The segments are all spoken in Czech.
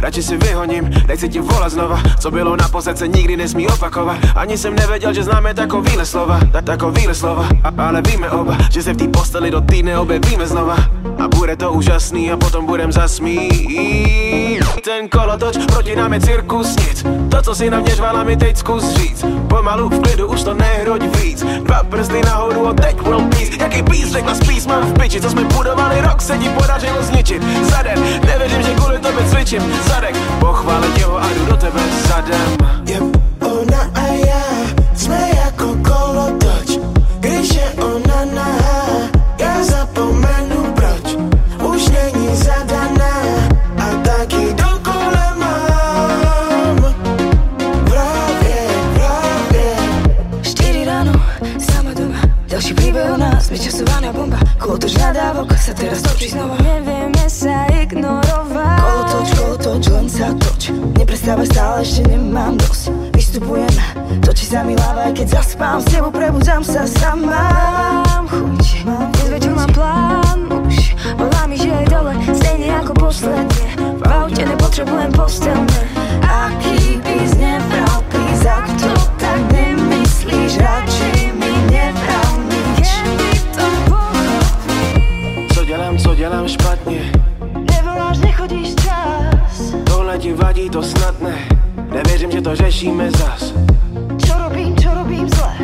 radši si vyhoním Nechci ti volat znova. Co bylo na se nikdy nesmí opakovat. Ani jsem nevěděl, že známe takovýhle slova. Ta, Takovýhle slova. A, Ale víme oba Že se v té posteli do týdne objevíme znova. A bude to úžasný a potom budem zasmít Ten kolotoč proti nám je cirkus nic. To, co si na mě žvala, mi teď zkus říct. Pomalu v klidu už to nehroď víc. Dva prsty nahoru a teď world peace Jaký peace, řekla spíš mám v piči Co jsme budovali rok, se ti podařilo zničit. Za den, nevěřím, že kvůli tobě cvičím. Zadek, pochválit jeho a jdu do tebe zadem Yep, Nás, vyčasovaná bomba. Kolotoč nadávok sa teraz točí znova? Nevieme sa ignorovať Kolotoč, kolotoč, len sa toč Neprestávaj stále, ešte nemám dosť Vystupujem, točí sa mi hlava Aj keď zaspám, s tebou prebudzam sa sama. Mám chuť, nevadí, to snadné, Nevěřím, že to řešíme zas. Co robím, co robím zle?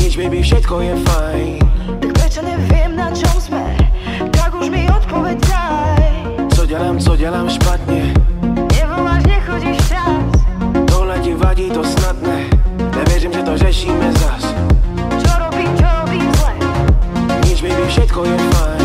Nič, baby, všetko je fajn. Tak prečo nevím, na čom jsme? Tak už mi odpověď daj. Co dělám, co dělám špatně. Nevoláš, nechodíš čas? Tohle ti vadí, to snadné, Nevěřím, že to řešíme zas. Co robím, co robím zle? Nič, baby, všetko je fajn.